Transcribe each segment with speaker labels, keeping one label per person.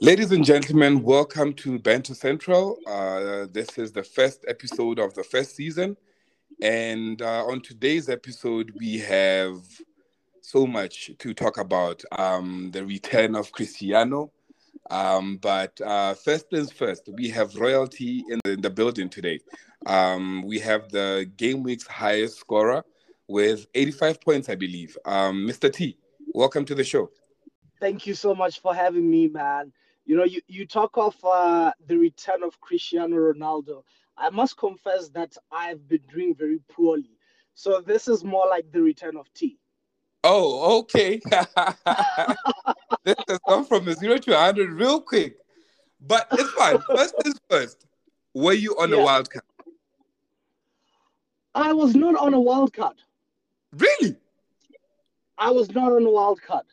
Speaker 1: Ladies and gentlemen, welcome to Banter Central. Uh, this is the first episode of the first season. And uh, on today's episode, we have so much to talk about um, the return of Cristiano. Um, but uh, first things first, we have royalty in the, in the building today. Um, we have the game week's highest scorer with 85 points, I believe. Um, Mr. T, welcome to the show.
Speaker 2: Thank you so much for having me, man. You know, you, you talk of uh, the return of Cristiano Ronaldo. I must confess that I've been doing very poorly. So this is more like the return of T.
Speaker 1: Oh, okay. this has gone from a zero to a hundred real quick. But it's fine. First things first. Were you on yeah. a wild card?
Speaker 2: I was not on a wild card.
Speaker 1: Really?
Speaker 2: I was not on a wild card.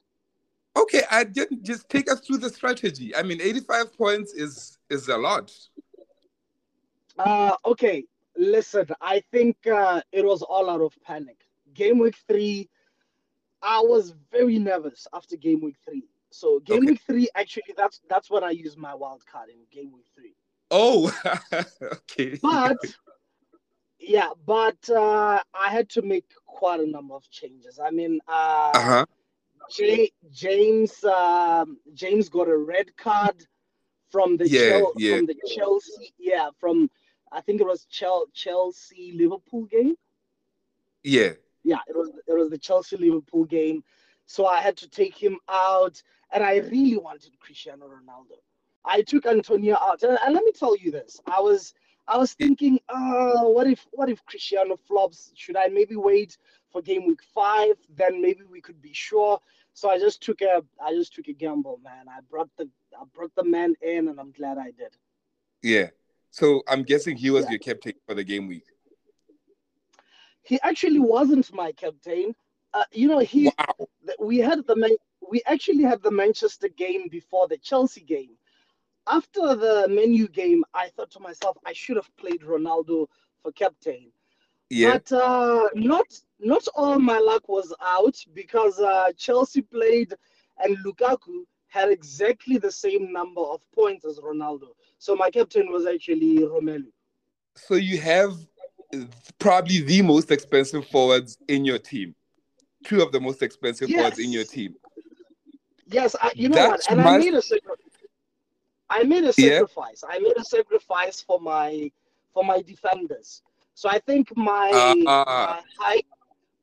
Speaker 1: Okay, I didn't just take us through the strategy. I mean, 85 points is is a lot.
Speaker 2: Uh okay. Listen, I think uh, it was all out of panic. Game week three, I was very nervous after game week three. So game okay. week three, actually, that's that's when I used my wild card in game week three.
Speaker 1: Oh, okay.
Speaker 2: But yeah, but uh, I had to make quite a number of changes. I mean, uh, uh-huh. J- James um, James got a red card from the
Speaker 1: yeah,
Speaker 2: Chel-
Speaker 1: yeah.
Speaker 2: from the Chelsea, yeah, from I think it was Chel- Chelsea Liverpool game.
Speaker 1: Yeah.
Speaker 2: Yeah, it was it was the Chelsea Liverpool game. So I had to take him out, and I really wanted Cristiano Ronaldo. I took Antonio out, and, and let me tell you this: I was I was thinking, uh, what if what if Cristiano flops? Should I maybe wait for game week five? Then maybe we could be sure. So I just took a I just took a gamble, man. I brought the I brought the man in, and I'm glad I did.
Speaker 1: Yeah. So I'm guessing he was yeah. your captain for the game week.
Speaker 2: He actually wasn't my captain. Uh, you know, he
Speaker 1: wow.
Speaker 2: we had the we actually had the Manchester game before the Chelsea game after the Man U game, I thought to myself, I should have played Ronaldo for captain.
Speaker 1: Yeah.
Speaker 2: But uh, not not all my luck was out because uh, Chelsea played and Lukaku had exactly the same number of points as Ronaldo. So my captain was actually Romelu.
Speaker 1: So you have probably the most expensive forwards in your team. Two of the most expensive yes. forwards in your team.
Speaker 2: Yes, I, you know That's what? And I made a I made a sacrifice. Yeah. I made a sacrifice for my for my defenders. So I think my, uh, my high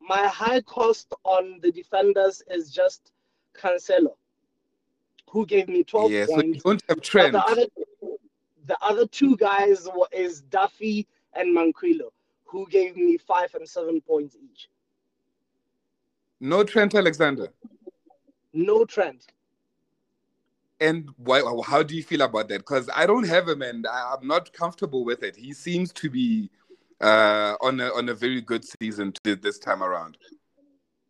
Speaker 2: my high cost on the defenders is just Cancelo, who gave me 12
Speaker 1: yeah,
Speaker 2: points.
Speaker 1: So you don't have Trent.
Speaker 2: The other, the other two guys is Duffy and Manquillo, who gave me five and seven points each.
Speaker 1: No Trent Alexander.
Speaker 2: No Trent
Speaker 1: and why, how do you feel about that? Because I don't have him, and I, am not comfortable with it. He seems to be uh, on a on a very good season this time around.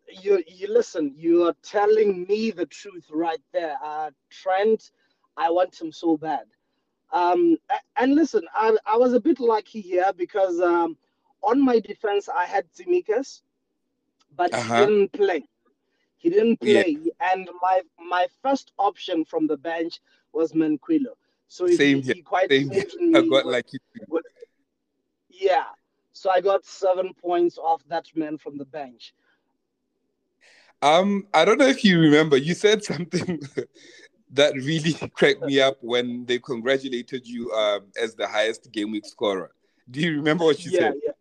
Speaker 2: You you listen. You are telling me the truth right there. Uh, Trent, I want him so bad. Um, and listen, I, I was a bit lucky here because um, on my defense I had Tsimikas, but uh-huh. he didn't play. He didn't play, yeah. and my my first option from the bench was Manquillo. So
Speaker 1: Same here.
Speaker 2: he quite
Speaker 1: Same here. I got like you.
Speaker 2: With, yeah, so I got seven points off that man from the bench.
Speaker 1: Um, I don't know if you remember, you said something that really cracked me up when they congratulated you um, as the highest game week scorer. Do you remember what you
Speaker 2: yeah,
Speaker 1: said?
Speaker 2: Yeah.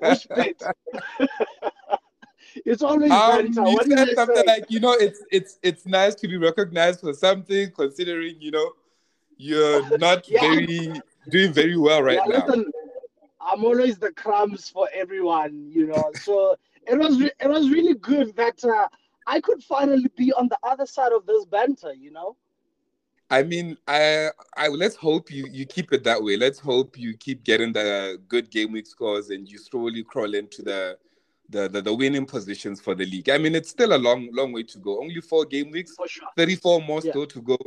Speaker 2: Which bit? it's always
Speaker 1: um, You said something say? like, you know, it's it's it's nice to be recognized for something, considering you know you're not yeah. very doing very well right yeah, now. Listen,
Speaker 2: I'm always the crumbs for everyone, you know. So it was re- it was really good that uh, I could finally be on the other side of this banter, you know.
Speaker 1: I mean, I, I let's hope you you keep it that way. Let's hope you keep getting the good game week scores and you slowly crawl into the the, the, the winning positions for the league. I mean, it's still a long, long way to go. Only four game weeks,
Speaker 2: sure.
Speaker 1: 34 more yeah. still to go.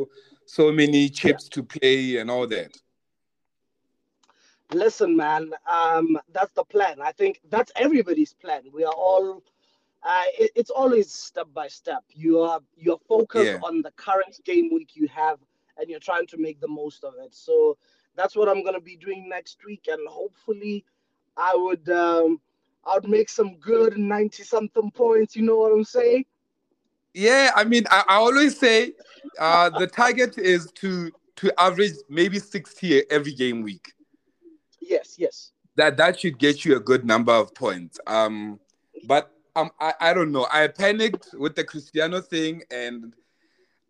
Speaker 1: So many chips yeah. to play and all that.
Speaker 2: Listen, man, um, that's the plan. I think that's everybody's plan. We are all. Uh, it, it's always step by step. You are you're focused
Speaker 1: Yeah.
Speaker 2: on the current game week you have, and you're trying to make the most of it. So that's what I'm gonna be doing next week, and hopefully, I would um, I would make some good ninety something points. You know what I'm saying?
Speaker 1: Yeah, I mean, I, I always say uh, the target is to to average maybe 60 every game week.
Speaker 2: Yes, yes.
Speaker 1: That that should get you a good number of points. Um, but um, I, I don't know. I panicked with the Cristiano thing, and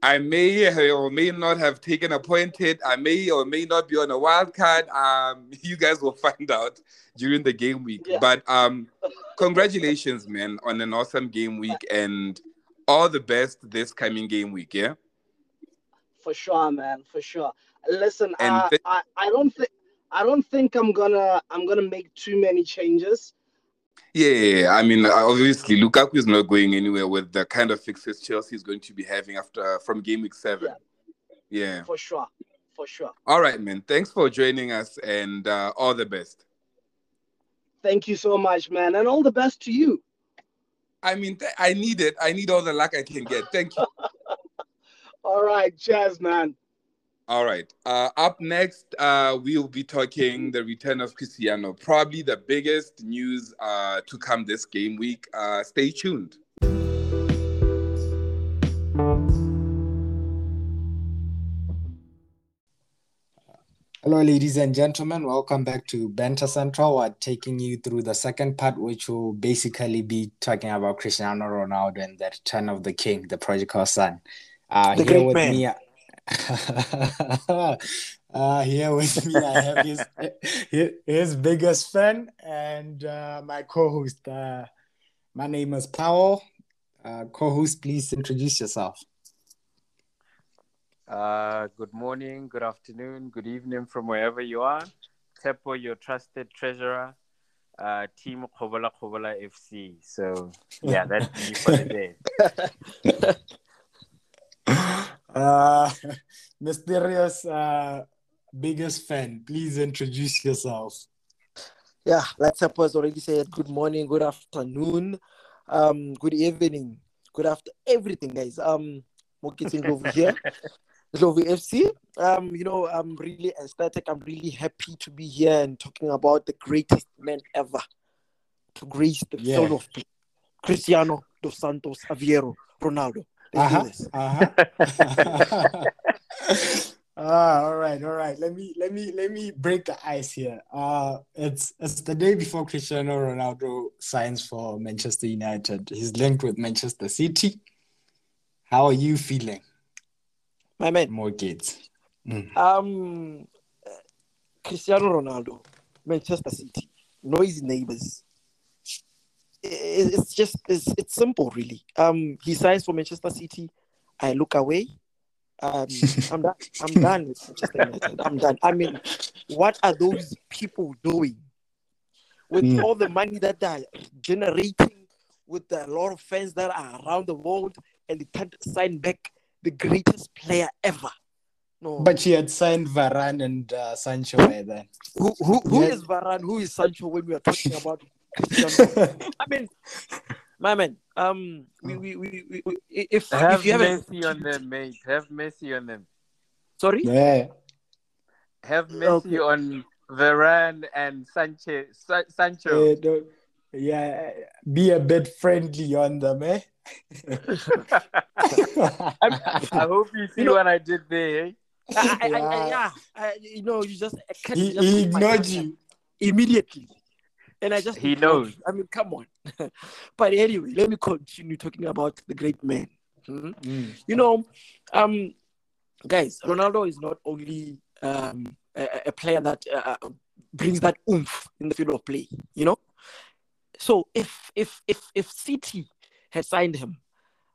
Speaker 1: I may or may not have taken a point hit. I may or may not be on a wild card. Um, you guys will find out during the game week.
Speaker 2: Yeah.
Speaker 1: But um, congratulations, man, on an awesome game week, and all the best this coming game week. Yeah.
Speaker 2: For sure, man. For sure. Listen,
Speaker 1: And
Speaker 2: uh,
Speaker 1: th-
Speaker 2: I I don't think I don't think I'm gonna I'm gonna make too many changes.
Speaker 1: Yeah, yeah, yeah. I mean, obviously, Lukaku is not going anywhere with the kind of fixes Chelsea is going to be having after from game week seven. Yeah.
Speaker 2: For sure. For sure.
Speaker 1: All right, man. Thanks for joining us, and uh, all the best.
Speaker 2: Thank you so much, man, and all the best to you.
Speaker 1: I mean, th- I need it. I need all the luck I can get. Thank you.
Speaker 2: All right, cheers, man.
Speaker 1: All right. Uh, up next, uh, we'll be talking the return of Cristiano, probably the biggest news uh, to come this game week. Uh, stay tuned.
Speaker 3: Hello, ladies and gentlemen. Welcome back to Banter Central. We're taking you through the second part, which will basically be talking about Cristiano Ronaldo and the return of the king, the prodigal son. Uh,
Speaker 4: The
Speaker 3: here
Speaker 4: great
Speaker 3: with
Speaker 4: man.
Speaker 3: me, uh, here with me, I have his his, biggest fan and uh, my co-host. Uh, my name is Powell. Uh, co-host, please introduce yourself.
Speaker 4: Uh, good morning, good afternoon, good evening from wherever you are. Tsepo, your trusted treasurer, uh, Team Kobola Kobola FC. So, yeah, that's me for the day.
Speaker 3: uh, mysterious uh, biggest fan, please introduce yourself.
Speaker 5: Yeah, like Tsepo has already said, good morning, good afternoon, um, good evening, good after everything, guys. Um, Mokiting over here, Lovi FC. Um, you know, I'm really ecstatic. I'm really happy to be here and talking about the greatest man ever to grace the
Speaker 3: Yeah.
Speaker 5: field of. Cristiano dos Santos Aveiro Ronaldo. Let's
Speaker 3: Uh-huh.
Speaker 5: do this.
Speaker 3: Uh-huh. ah, all right, all right. Let me let me let me break the ice here. Uh it's it's the day before Cristiano Ronaldo signs for Manchester United. He's linked with Manchester City. How are you feeling,
Speaker 5: My man.
Speaker 3: more kids?
Speaker 5: Um, uh, Cristiano Ronaldo, Manchester City, noisy neighbors. It's just it's, it's simple, really. Um, he signs for Manchester City. I look away. Um, I'm done. I'm done with Manchester United. I'm done. I mean, what are those people doing with
Speaker 3: Mm.
Speaker 5: all the money that they're generating, with a lot of fans that are around the world, and they can't sign back the greatest player ever? No,
Speaker 3: But you had signed Varane and uh, Sancho by then.
Speaker 5: who who who
Speaker 3: Yeah.
Speaker 5: is Varane? Who is Sancho when we are talking about? I mean, my man. Um, we we, we, we, we if
Speaker 4: Have
Speaker 5: if you haven't
Speaker 4: Messi on them, mate. Have Messi on them.
Speaker 5: sorry,
Speaker 3: yeah.
Speaker 4: Have Messi
Speaker 5: Okay.
Speaker 4: on Varane and Sanchez, Sa- Sancho.
Speaker 3: Yeah, don't- yeah, be a bit friendly on them, eh?
Speaker 4: I hope you see
Speaker 5: know-
Speaker 4: what I did there. Eh?
Speaker 5: I, I, I, I,
Speaker 3: Yeah.
Speaker 5: yeah, I, you know, you just I
Speaker 3: he,
Speaker 5: just
Speaker 3: he ignored you.
Speaker 5: immediately, and I just
Speaker 4: He knows.
Speaker 5: I mean, come on. but anyway, let me continue talking about the great man. Hmm?
Speaker 3: Mm.
Speaker 5: you know, um, guys, Ronaldo is not only um, a, a player that uh, brings that oomph in the field of play. You know, so if if if if City had signed him.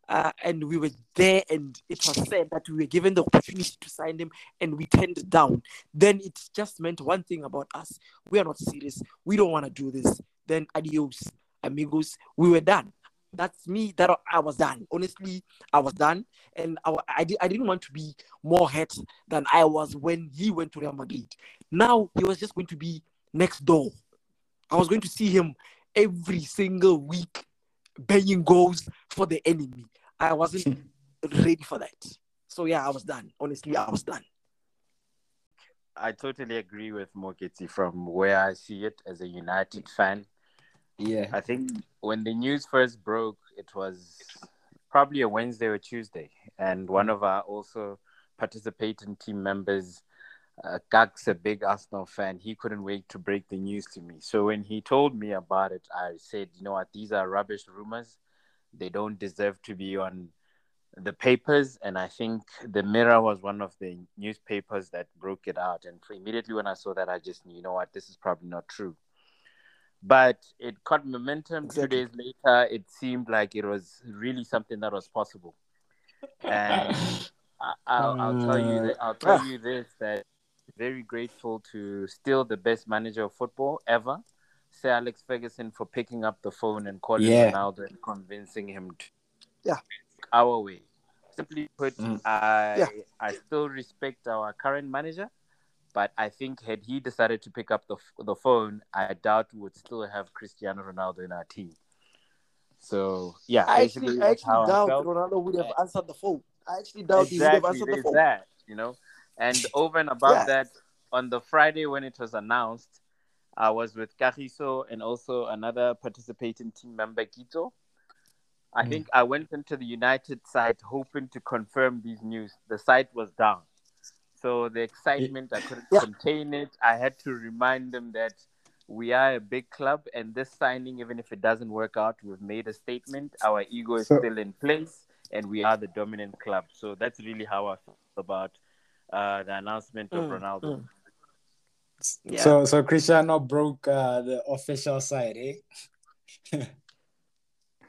Speaker 5: Uh, and we were there, and it was said that we were given the opportunity to sign him, and we turned it down. Then it just meant one thing about us: we are not serious. We don't want to do this. Then adios, amigos. We were done that's me that i was done honestly i was done and i, I, I didn't want to be more hurt than i was when he went to real madrid now he was just going to be next door. I was going to see him every single week banging goals for the enemy. I wasn't ready for that. So yeah, I was done. Honestly, I was done.
Speaker 4: I totally agree with Moketi from where I see it as a United fan.
Speaker 6: Yeah.
Speaker 4: I think when the news first broke, it was probably a Wednesday or Tuesday, and one of our also participating team members, uh, Gag's a big Arsenal fan. He couldn't wait to break the news to me. So when he told me about it, I said, you know what, these are rubbish rumors. They don't deserve to be on the papers. And I think the Mirror was one of the newspapers that broke it out. And immediately when I saw that, I just knew, you know what, this is probably not true but it caught momentum.
Speaker 5: Exactly.
Speaker 4: Two days later, it seemed like it was really something that was possible. And I, I'll, I'll tell you, uh, that, I'll tell ah. you this: that very grateful to still the best manager of football ever, Sir Alex Ferguson, for picking up the phone and calling
Speaker 6: Yeah.
Speaker 4: Ronaldo and convincing him to
Speaker 5: Yeah.
Speaker 4: our way. Simply put,
Speaker 6: Mm.
Speaker 4: I
Speaker 5: Yeah.
Speaker 4: I still respect our current manager, but I think had he decided to pick up the the phone, I doubt we would still have Cristiano Ronaldo in our team. So yeah,
Speaker 5: I actually, I actually doubt. Ronaldo would have answered the phone. I actually doubt he would have
Speaker 4: Exactly,
Speaker 5: answered the phone.
Speaker 4: that, you know. And over and above
Speaker 5: Yeah.
Speaker 4: that, on the Friday when it was announced, I was with Carrizo and also another participating team member, Quito. I
Speaker 6: Mm.
Speaker 4: think I went into the United site hoping to confirm these news. The site was down. So the excitement, I couldn't
Speaker 5: Yeah.
Speaker 4: contain it. I had to remind them that we are a big club and this signing, even if it doesn't work out, we've made a statement. Our ego is
Speaker 6: So-
Speaker 4: still in place and we are the dominant club. So that's really how I feel about uh, the announcement of
Speaker 5: Mm,
Speaker 4: Ronaldo.
Speaker 5: mm. Yeah.
Speaker 3: So so Cristiano broke uh, the official side, eh?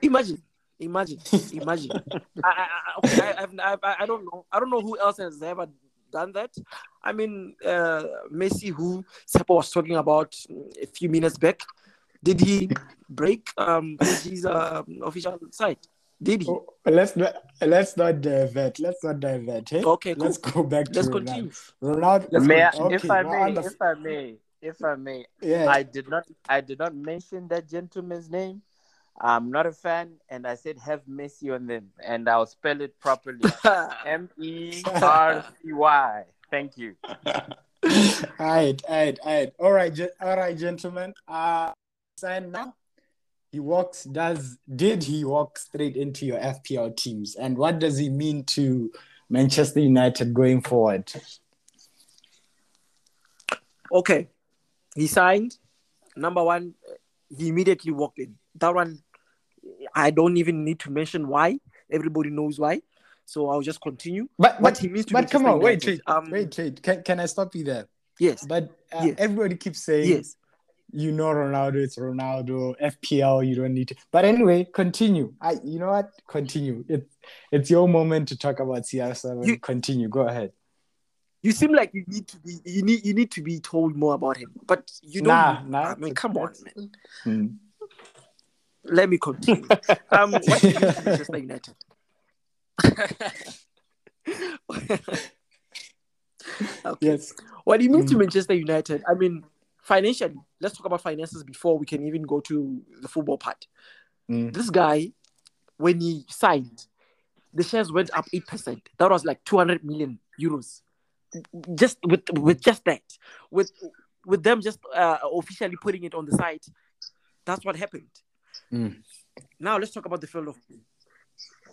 Speaker 5: Imagine, imagine, imagine. I, I, I, okay, I, I've, I, I don't know. I don't know who else has ever done that. I mean, uh, Messi, who Tsepo was talking about a few minutes back, did he break um his uh, official site? Did he?
Speaker 3: Oh, let's not let's not divert. Let's not divert. Eh?
Speaker 5: Okay.
Speaker 3: Let's go back to
Speaker 5: Let's
Speaker 3: Ronaldo.
Speaker 5: continue.
Speaker 3: Ronaldo.
Speaker 5: Let's
Speaker 4: May I,
Speaker 3: okay,
Speaker 4: if I may,
Speaker 3: on
Speaker 4: if I may, if I may,
Speaker 3: yeah.
Speaker 4: I did not, I did not mention that gentleman's name. I'm not a fan, and I said have Messi on them, and I'll spell it properly: M E R C Y. Thank you.
Speaker 3: all right, all right, all right, all right, all right, gentlemen. Uh sign now. He walks. Does did he walk straight into your FPL teams? And what does he mean to Manchester United going forward?
Speaker 5: Okay. He signed. Number one, he immediately walked in. That one, I don't even need to mention why. Everybody knows why. So I'll just continue.
Speaker 3: But
Speaker 5: What he means to
Speaker 3: but come on, wait, wait,
Speaker 5: Um,
Speaker 3: wait, wait. Can can I stop you there?
Speaker 5: Yes.
Speaker 3: But uh,
Speaker 5: Yes.
Speaker 3: everybody keeps saying
Speaker 5: Yes.
Speaker 3: You know Ronaldo, it's Ronaldo, FPL, you don't need to. But anyway, continue. I you know what? Continue. It's it's your moment to talk about CR7.
Speaker 5: You-
Speaker 3: continue. Go ahead.
Speaker 5: You seem like you need to be you need you need to be told more about him. But you don't
Speaker 3: Nah,
Speaker 5: need-
Speaker 3: nah,
Speaker 5: I mean, come on, man.
Speaker 3: Hmm.
Speaker 5: Let me continue. um what do you Manchester United? okay.
Speaker 3: Yes.
Speaker 5: What do you mean to
Speaker 3: Mm.
Speaker 5: Manchester United? I mean, financially, let's talk about finances before we can even go to the football part.
Speaker 3: Mm.
Speaker 5: This guy, when he signed, the shares went up 8%. That was like 200 million euros. Just with with just that. With with them just uh, officially putting it on the site, that's what happened.
Speaker 3: Mm.
Speaker 5: Now let's talk about the field of play.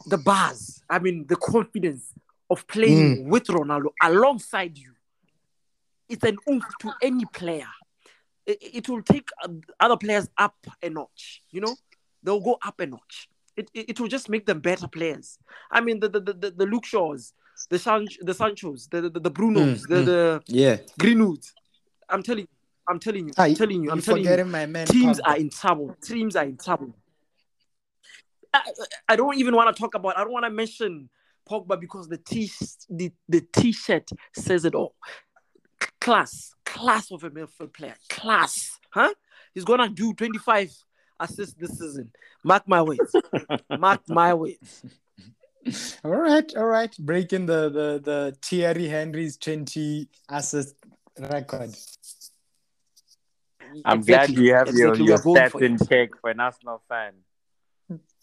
Speaker 5: The bars, I mean, the confidence of playing with Ronaldo alongside you. It's an oomph to any player. It, it will take uh, other players up a notch. You know, they'll go up a notch. It, it, it will just make them better players. I mean, the the the, the, Luke Shaws, the San, the Sanchos, the the, the Brunos,
Speaker 3: Mm,
Speaker 5: the
Speaker 3: mm.
Speaker 5: the
Speaker 3: Yeah.
Speaker 5: Greenwoods. I'm telling you, I'm telling you,
Speaker 3: Ah,
Speaker 5: I'm telling you, I'm telling you
Speaker 3: my man.
Speaker 5: teams
Speaker 3: Pogba.
Speaker 5: are in trouble. Teams are in trouble. I, I don't even want to talk about. I don't want to mention Pogba because the t the the t-shirt says it all. C- Class, class of a midfield player. Class, huh? He's gonna do 25 assists this season. Mark my words. Mark my words.
Speaker 3: All right, all right. Breaking the the the Thierry Henry's 20 assist record.
Speaker 4: I'm
Speaker 5: Exactly,
Speaker 4: glad you have your,
Speaker 5: exactly, we
Speaker 4: your stats in
Speaker 5: it.
Speaker 4: check for an Arsenal fan.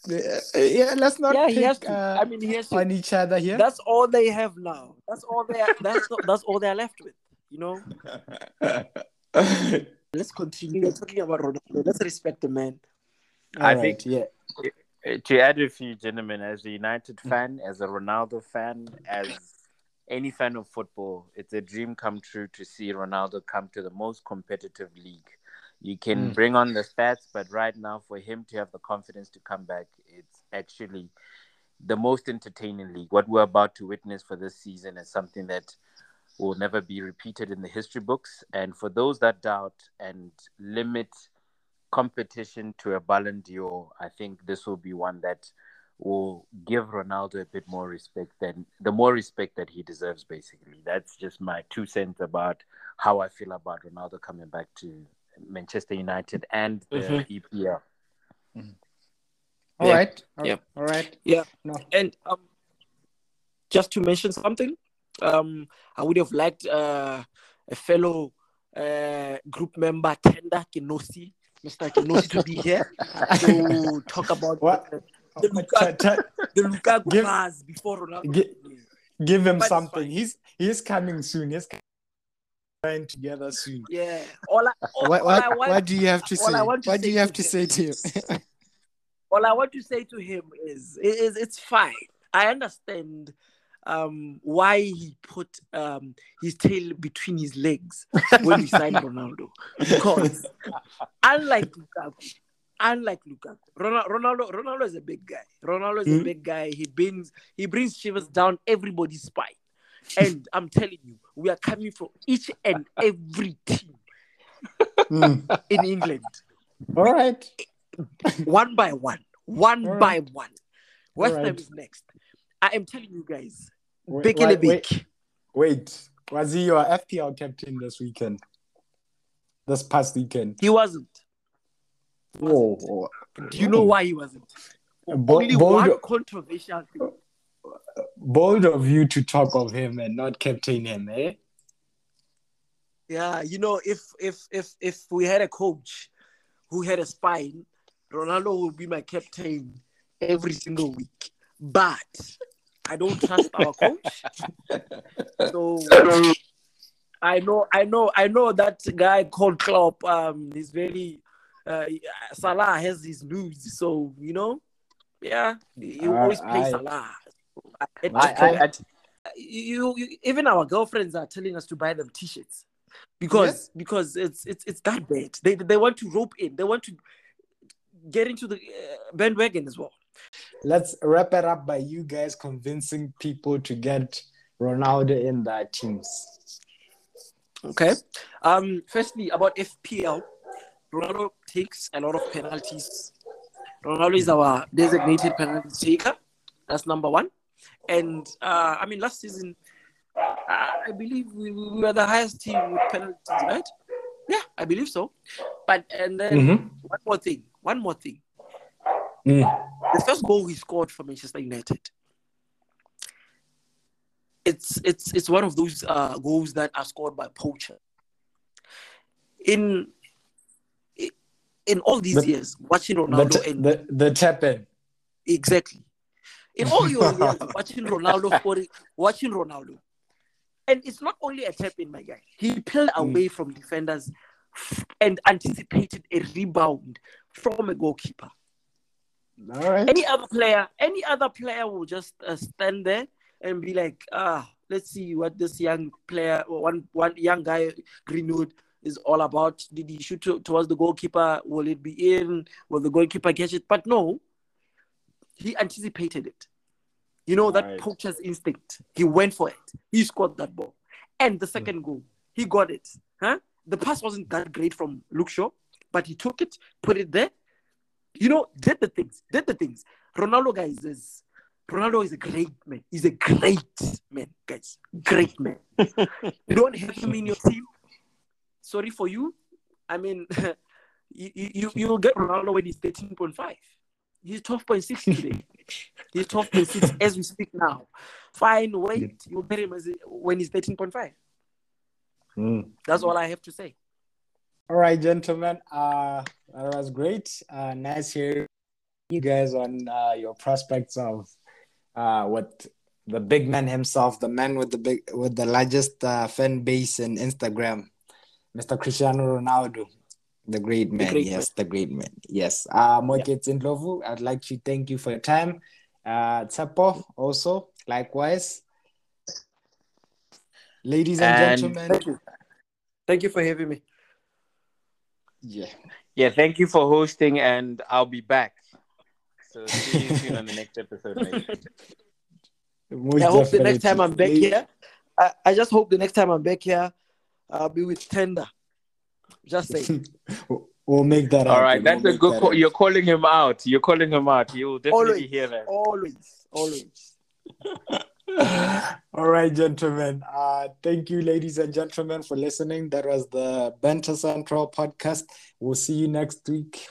Speaker 3: Yeah, yeah, let's not
Speaker 5: Yeah,
Speaker 3: pick
Speaker 5: he has to.
Speaker 3: uh,
Speaker 5: I mean, he has to.
Speaker 3: on each other here.
Speaker 5: That's all they have now. That's all they. Are, that's that's all they're left with. You know. Let's continue. We're talking about Ronaldo. Let's respect the man.
Speaker 4: I
Speaker 3: All
Speaker 4: think-
Speaker 3: yeah.
Speaker 4: To add a few gentlemen, as a United fan, as a Ronaldo fan, as any fan of football, it's a dream come true to see Ronaldo come to the most competitive league. You can
Speaker 3: Mm.
Speaker 4: bring on the stats, but right now, for him to have the confidence to come back, it's actually the most entertaining league. What we're about to witness for this season is something that will never be repeated in the history books. And for those that doubt and limit competition to a Ballon d'Or, I think this will be one that will give Ronaldo a bit more respect than the more respect that he deserves. Basically, that's just my two cents about how I feel about Ronaldo coming back to Manchester United and the
Speaker 5: Mhm.
Speaker 4: EPL.
Speaker 3: All
Speaker 5: Yeah.
Speaker 3: right. All-
Speaker 5: Yeah.
Speaker 3: All right.
Speaker 5: Yeah.
Speaker 3: No.
Speaker 5: And um, just to mention something, um, I would have liked uh, a fellow uh, group member, Tenda Kinosi, Mr. Kinosi, to be here to talk about
Speaker 3: What?
Speaker 5: the, the Lukaku,
Speaker 3: t-
Speaker 5: the Lukaku
Speaker 3: Give-
Speaker 5: pass before Ronaldo.
Speaker 3: gi- give him
Speaker 5: But
Speaker 3: something. He's he's coming soon. He's coming together soon.
Speaker 5: yeah. All I, all,
Speaker 6: What,
Speaker 5: all I
Speaker 6: what,
Speaker 5: want,
Speaker 6: what do you have to say?
Speaker 5: To
Speaker 6: What do
Speaker 5: say
Speaker 6: you have
Speaker 5: to
Speaker 6: to say to him?
Speaker 5: all I want to say to him is, is it's fine. I understand um, why he put um, his tail between his legs when he signed Ronaldo. Because unlike Lukaku, unlike Lukaku, Ronaldo, Ronaldo, Ronaldo is a big guy. Ronaldo is a
Speaker 3: Mm.
Speaker 5: big guy. He brings he brings shivers down everybody's spine. And I'm telling you, we are coming from each and every team
Speaker 3: Mm.
Speaker 5: in England.
Speaker 3: All right.
Speaker 5: one by one, one
Speaker 3: All
Speaker 5: by one. West Ham
Speaker 3: right.
Speaker 5: is next. I am telling you guys,
Speaker 3: Wait,
Speaker 5: big in a
Speaker 3: wait,
Speaker 5: big.
Speaker 3: wait. Wait. Was he your FPL captain this weekend? This past weekend?
Speaker 5: He wasn't.
Speaker 3: Oh,
Speaker 5: Do you know why he wasn't?
Speaker 3: Bo-
Speaker 5: Only
Speaker 3: bold,
Speaker 5: one controversial thing.
Speaker 3: bold of you to talk of him and not captain him, eh?
Speaker 5: Yeah, you know, if if if if we had a coach who had a spine, Ronaldo would be my captain every single week. But I don't trust our coach. So I know, I know, I know that guy called Klopp. Um, he's very uh, Salah has his news, so you know, yeah, he
Speaker 3: Uh,
Speaker 5: always plays
Speaker 3: I-
Speaker 5: Salah. I,
Speaker 4: I,
Speaker 5: you, you, even our girlfriends are telling us to buy them T-shirts because because it's it's it's that bad. They they want to rope in. They want to get into the uh, bandwagon as well.
Speaker 3: Let's wrap it up by you guys convincing people to get Ronaldo in their teams.
Speaker 5: Okay. Um. Firstly, about FPL, Ronaldo takes a lot of penalties. Ronaldo is our designated penalty taker. That's number one. And uh, I mean, last season, uh, I believe we, we were the highest team with penalties, right? Yeah, I believe so. But and then
Speaker 3: Mhm.
Speaker 5: one more thing. One more thing.
Speaker 3: Mm.
Speaker 5: The first goal he scored for Manchester United. It's it's it's one of those uh, goals that are scored by poacher. In in all these
Speaker 3: The-
Speaker 5: years, watching
Speaker 3: The,
Speaker 5: Ronaldo
Speaker 3: t-
Speaker 5: and
Speaker 3: the, the tap in.
Speaker 5: exactly in all your years watching Ronaldo scoring, watching Ronaldo, and it's not only a tap in, my guy. He peeled away from defenders and anticipated a rebound from a goalkeeper.
Speaker 3: All right.
Speaker 5: any other player, any other player will just uh, stand there and be like, ah, let's see what this young player, one one young guy, Greenwood, is all about. Did he shoot to, towards the goalkeeper? Will it be in? Will the goalkeeper catch it? But no, he anticipated it. You know that
Speaker 4: Right.
Speaker 5: poacher's instinct. He went for it. He scored that ball, and the second goal, he got it. Huh? The pass wasn't that great from Luke Shaw, but he took it, put it there, you know, did the things, did the things. Ronaldo, guys, is Ronaldo is a great man. He's a great man, guys. Great man. you don't have him in your team. Sorry for you. I mean, you you you will get Ronaldo when he's thirteen point five. He's twelve point six today. he's twelve point six as we speak now. Fine, wait. You'll get him as when he's thirteen point five.
Speaker 3: Mm.
Speaker 5: That's all I have to say.
Speaker 3: All right, gentlemen. Uh, that was great. Uh, nice hearing you guys on uh, your prospects of uh, what the big man himself, the man with the big with the largest uh, fan base in Instagram, Mr. Cristiano Ronaldo, the great man.
Speaker 5: great
Speaker 3: yes, the great man. Yes. Uh, Moke
Speaker 5: Yeah.
Speaker 3: Tsindlovu, I'd like to thank you for your time. Uh, Tsepo, also likewise. Ladies and,
Speaker 4: And-
Speaker 3: gentlemen,
Speaker 5: Thank you. Thank you for having me.
Speaker 3: Yeah.
Speaker 4: Yeah, thank you for hosting, and I'll be back. So see you soon on the next episode. mate.
Speaker 5: I hope the next time I'm back here, I, I just hope the next time I'm back here, I'll be with Tenda. Just saying.
Speaker 3: We'll make that
Speaker 4: All
Speaker 3: happen.
Speaker 4: right, that's
Speaker 3: We'll
Speaker 4: a good
Speaker 3: that
Speaker 4: call.
Speaker 3: happen.
Speaker 4: You're calling him out. You're calling him out. You'll definitely
Speaker 5: always,
Speaker 4: hear that.
Speaker 5: always, always.
Speaker 3: All right, gentlemen. Uh, thank you, ladies and gentlemen, for listening. That was the Banter Central podcast. We'll see you next week